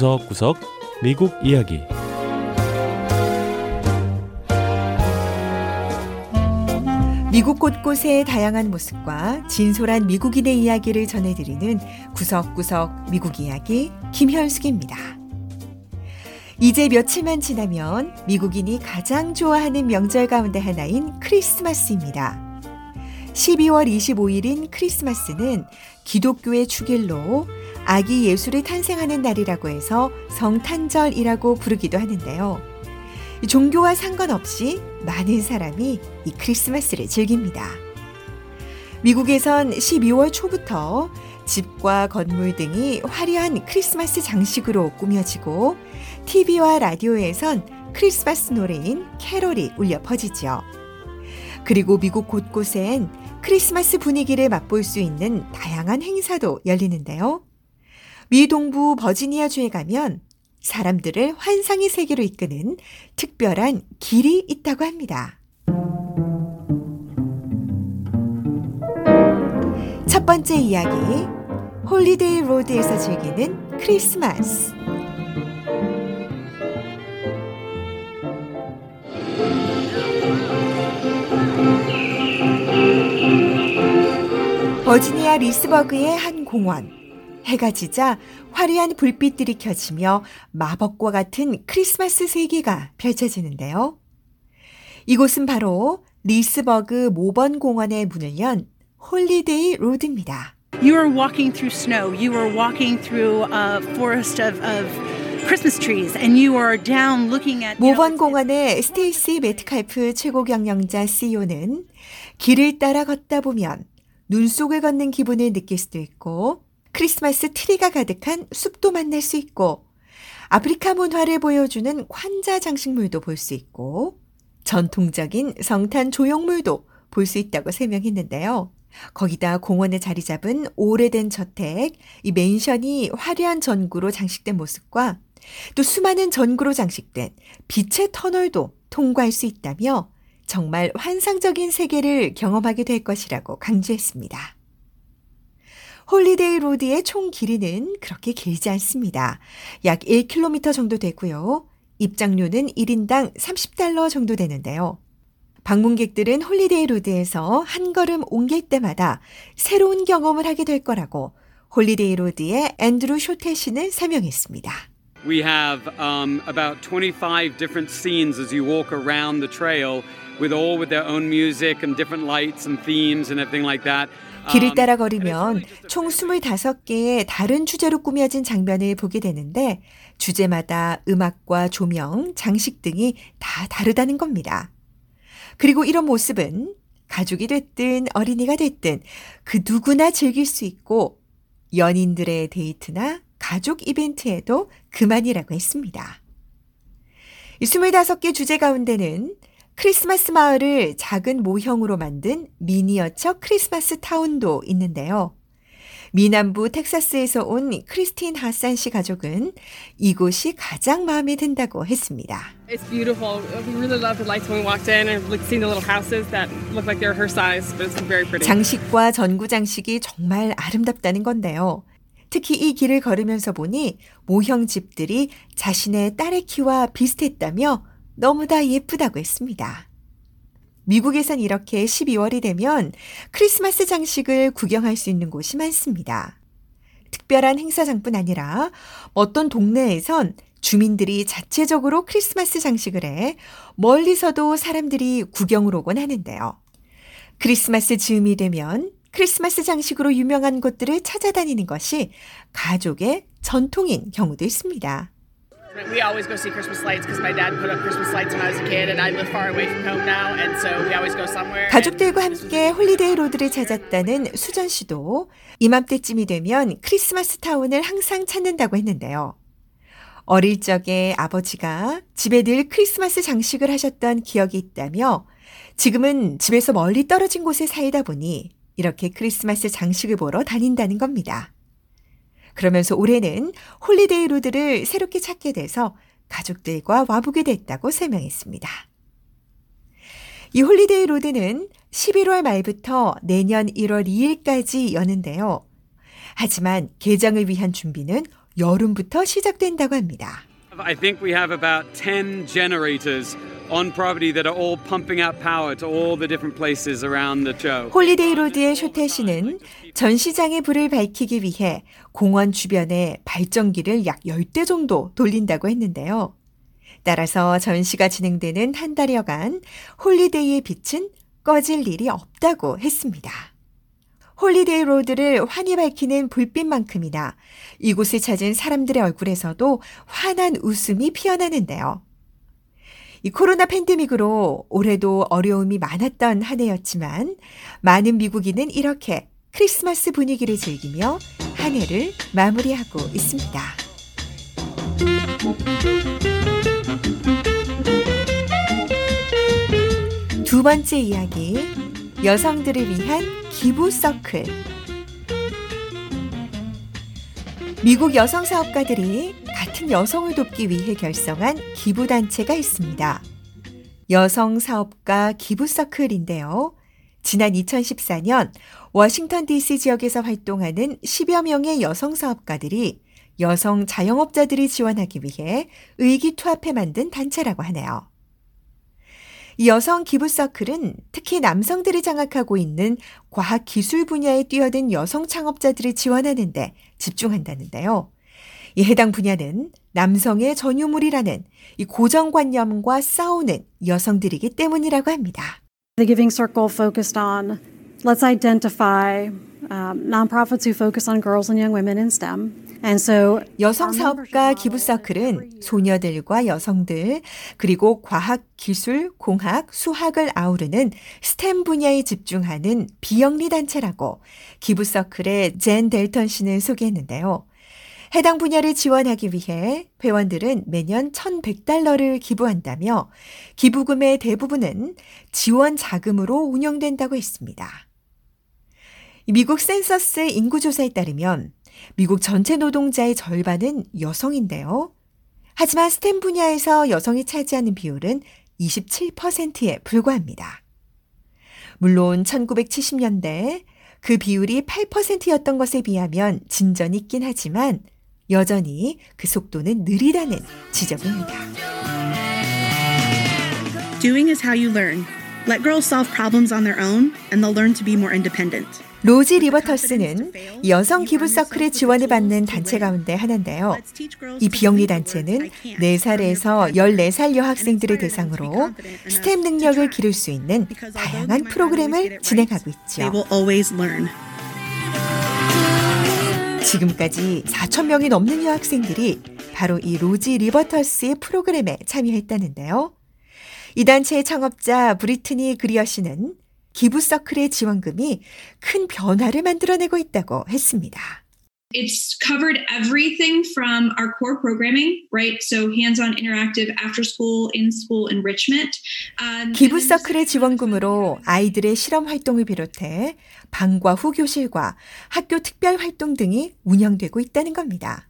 구석구석 미국 이야기 미국 곳곳의 다양한 모습과 진솔한 미국인의 이야기를 전해드리는 구석구석 미국 이야기 김현숙입니다. 이제 며칠만 지나면 미국인이 가장 좋아하는 명절 가운데 하나인 크리스마스입니다. 12월 25일인 크리스마스는 기독교의 축일로 아기 예수를 탄생하는 날이라고 해서 성탄절이라고 부르기도 하는데요. 종교와 상관없이 많은 사람이 이 크리스마스를 즐깁니다. 미국에선 12월 초부터 집과 건물 등이 화려한 크리스마스 장식으로 꾸며지고 TV와 라디오에선 크리스마스 노래인 캐롤이 울려 퍼지죠. 그리고 미국 곳곳엔 크리스마스 분위기를 맛볼 수 있는 다양한 행사도 열리는데요. 미 동부 버지니아주에 가면 사람들을 환상의 세계로 이끄는 특별한 길이 있다고 합니다. 첫 번째 이야기, 홀리데이 로드에서 즐기는 크리스마스. 버지니아 리스버그의 한 공원. 해가 지자 화려한 불빛들이 켜지며 마법과 같은 크리스마스 세계가 펼쳐지는데요. 이곳은 바로 리스버그 모번 공원에 문을 연 홀리데이 로드입니다. You are walking through snow. You are walking through a forest of, of Christmas trees, and you are down looking at. 모번 공원의 스테이시 메트칼프 최고 경영자 CEO는 길을 따라 걷다 보면 눈 속을 걷는 기분을 느낄 수도 있고 크리스마스 트리가 가득한 숲도 만날 수 있고 아프리카 문화를 보여주는 환자 장식물도 볼 수 있고 전통적인 성탄 조형물도 볼 수 있다고 설명했는데요. 거기다 공원에 자리 잡은 오래된 저택, 이 맨션이 화려한 전구로 장식된 모습과 또 수많은 전구로 장식된 빛의 터널도 통과할 수 있다며 정말 환상적인 세계를 경험하게 될 것이라고 강조했습니다. 홀리데이 로드의 총 길이는 그렇게 길지 않습니다. 약 1km 정도 되고요. 입장료는 1인당 30달러 정도 되는데요. 방문객들은 홀리데이 로드에서 한 걸음 옮길 때마다 새로운 경험을 하게 될 거라고 홀리데이 로드의 앤드루 쇼테 씨는 설명했습니다. We have um, about 25 different scenes as you walk around the trail with all with their own music and different lights and themes and everything like that. 길을 따라 걸으면 총 25개의 다른 주제로 꾸며진 장면을 보게 되는데 주제마다 음악과 조명, 장식 등이 다 다르다는 겁니다. 그리고 이런 모습은 가족이 됐든 어린이가 됐든 그 누구나 즐길 수 있고 연인들의 데이트나 가족 이벤트에도 그만이라고 했습니다. 25개 주제 가운데는 크리스마스 마을을 작은 모형으로 만든 미니어처 크리스마스 타운도 있는데요. 미남부 텍사스에서 온 크리스틴 하산 씨 가족은 이곳이 가장 마음에 든다고 했습니다. It's beautiful. We really loved the lights when we walked in and seeing the little houses that look like they're her size, but it's very pretty. 장식과 전구 장식이 정말 아름답다는 건데요. 특히 이 길을 걸으면서 보니 모형 집들이 자신의 딸의 키와 비슷했다며 너무나 예쁘다고 했습니다. 미국에선 이렇게 12월이 되면 크리스마스 장식을 구경할 수 있는 곳이 많습니다. 특별한 행사장뿐 아니라 어떤 동네에선 주민들이 자체적으로 크리스마스 장식을 해 멀리서도 사람들이 구경을 오곤 하는데요. 크리스마스 즈음이 되면 크리스마스 장식으로 유명한 곳들을 찾아다니는 것이 가족의 전통인 경우도 있습니다. We always go see Christmas lights because my dad put up Christmas lights when I was a kid, and I live far away from home now, and so we always go somewhere. 가족들과 함께 홀리데이 로드를 찾았다는 수전 씨도 이맘때쯤이 되면 크리스마스 타운을 항상 찾는다고 했는데요. 어릴 적에 아버지가 집에 늘 크리스마스 장식을 하셨던 기억이 있다며 지금은 집에서 멀리 떨어진 곳에 살다 보니 이렇게 크리스마스 장식을 보러 다닌다는 겁니다. 그러면서 올해는 홀리데이 로드를 새롭게 찾게 돼서 가족들과 와보게 됐다고 설명했습니다. 이 홀리데이 로드는 11월 말부터 내년 1월 2일까지 여는데요. 하지만 개장을 위한 준비는 여름부터 시작된다고 합니다. I think we have about 10 generators on property that are all pumping out power to all the different places around the show. 홀리데이 로드의 쇼테 씨는 전시장의 불을 밝히기 위해 공원 주변에 발전기를 약 10대 정도 돌린다고 했는데요. 따라서 전시가 진행되는 한 달여간 홀리데이의 빛은 꺼질 일이 없다고 했습니다. 홀리데이 로드를 환히 밝히는 불빛만큼이나 이곳을 찾은 사람들의 얼굴에서도 환한 웃음이 피어나는데요. 이 코로나 팬데믹으로 올해도 어려움이 많았던 한 해였지만 많은 미국인은 이렇게 크리스마스 분위기를 즐기며 한 해를 마무리하고 있습니다. 두 번째 이야기, 여성들을 위한 기부 서클. 미국 여성 사업가들이 같은 여성을 돕기 위해 결성한 기부단체가 있습니다. 여성 사업가 기부 서클인데요. 지난 2014년 워싱턴 DC 지역에서 활동하는 10여 명의 여성 사업가들이 여성 자영업자들이 지원하기 위해 의기투합해 만든 단체라고 하네요. 이 여성 기부 서클은 특히 남성들이 장악하고 있는 과학 기술 분야에 뛰어든 여성 창업자들을 지원하는데 집중한다는데요. 이 해당 분야는 남성의 전유물이라는 이 고정관념과 싸우는 여성들이기 때문이라고 합니다. The Giving Circle focused on let's identify um, nonprofits who focus on girls and young women in STEM. So 여성 사업가 기부 서클은 소녀들과 여성들 그리고 과학, 기술, 공학, 수학을 아우르는 스템 분야에 집중하는 비영리 단체라고 기부 서클의 젠 델턴 씨는 소개했는데요. 해당 분야를 지원하기 위해 회원들은 매년 1,100달러를 기부한다며 기부금의 대부분은 지원 자금으로 운영된다고 했습니다. 미국 센서스 인구조사에 따르면 미국 전체 노동자의 절반은 여성인데요. 하지만 스템 분야에서 여성이 차지하는 비율은 27%에 불과합니다. 물론 1970년대 그 비율이 8%였던 것에 비하면 진전이 있긴 하지만 여전히 그 속도는 느리다는 지적입니다. Doing is how you learn. Let girls solve problems on their own, and they'll learn to be more independent. 로지 리버터스는 여성 기부 서클의 지원을 받는 단체 가운데 하나인데요. 이 비영리 단체는 4살에서 14살 여학생들을 대상으로 스템 능력을 기를 수 있는 다양한 프로그램을 진행하고 있죠. 지금까지 4천 명이 넘는 여학생들이 바로 이 로지 리버터스의 프로그램에 참여했다는데요. 이 단체의 창업자 브리트니 그리어 씨는 기부 서클의 지원금이 큰 변화를 만들어내고 있다고 했습니다. It's covered everything from our core programming, right? So hands-on interactive after school, in-school enrichment. Um, 기부 and then 서클의 지원금으로 아이들의 실험 활동을 비롯해 방과 후 교실과 학교 특별 활동 등이 운영되고 있다는 겁니다.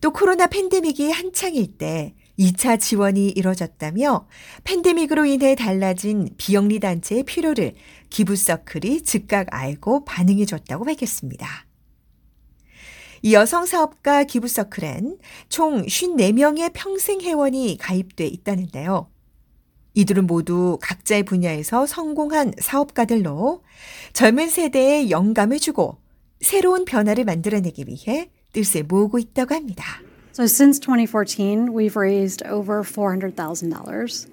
또 코로나 팬데믹이 한창일 때 2차 지원이 이뤄졌다며 팬데믹으로 인해 달라진 비영리 단체의 필요를 기부 서클이 즉각 알고 반응해 줬다고 밝혔습니다. 이 여성 사업가 기부 서클엔 총 54명의 평생 회원이 가입돼 있다는데요. 이들은 모두 각자의 분야에서 성공한 사업가들로 젊은 세대에 영감을 주고 새로운 변화를 만들어내기 위해 뜻을 모으고 있다고 합니다. So since 2014, we've raised over $400,000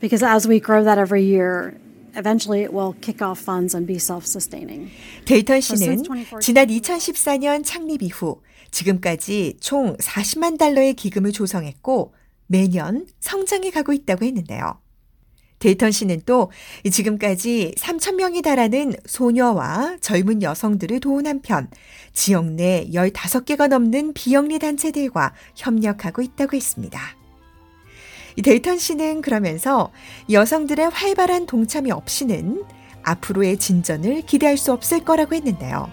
because as we grow that every year, eventually it will kick off funds and be self-sustaining. 데이턴 씨는 지난 2014년 창립 이후 지금까지 총 40만 달러의 기금을 조성했고 매년 성장해 가고 있다고 했는데요. 데이턴 씨는 또 지금까지 3천 명이 달하는 소녀와 젊은 여성들을 도운 한편 지역 내 15개가 넘는 비영리 단체들과 협력하고 있다고 했습니다. 이 데이턴 씨는 그러면서 여성들의 활발한 동참이 없이는 앞으로의 진전을 기대할 수 없을 거라고 했는데요.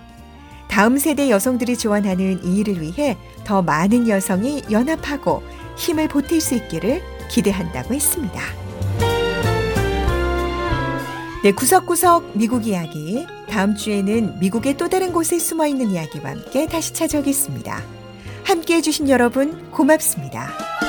다음 세대 여성들이 지원하는 이 일을 위해 더 많은 여성이 연합하고 힘을 보탤 수 있기를 기대한다고 했습니다. 네, 구석구석 미국 이야기. 다음 주에는 미국의 또 다른 곳에 숨어 있는 이야기와 함께 다시 찾아오겠습니다. 함께 해주신 여러분 고맙습니다.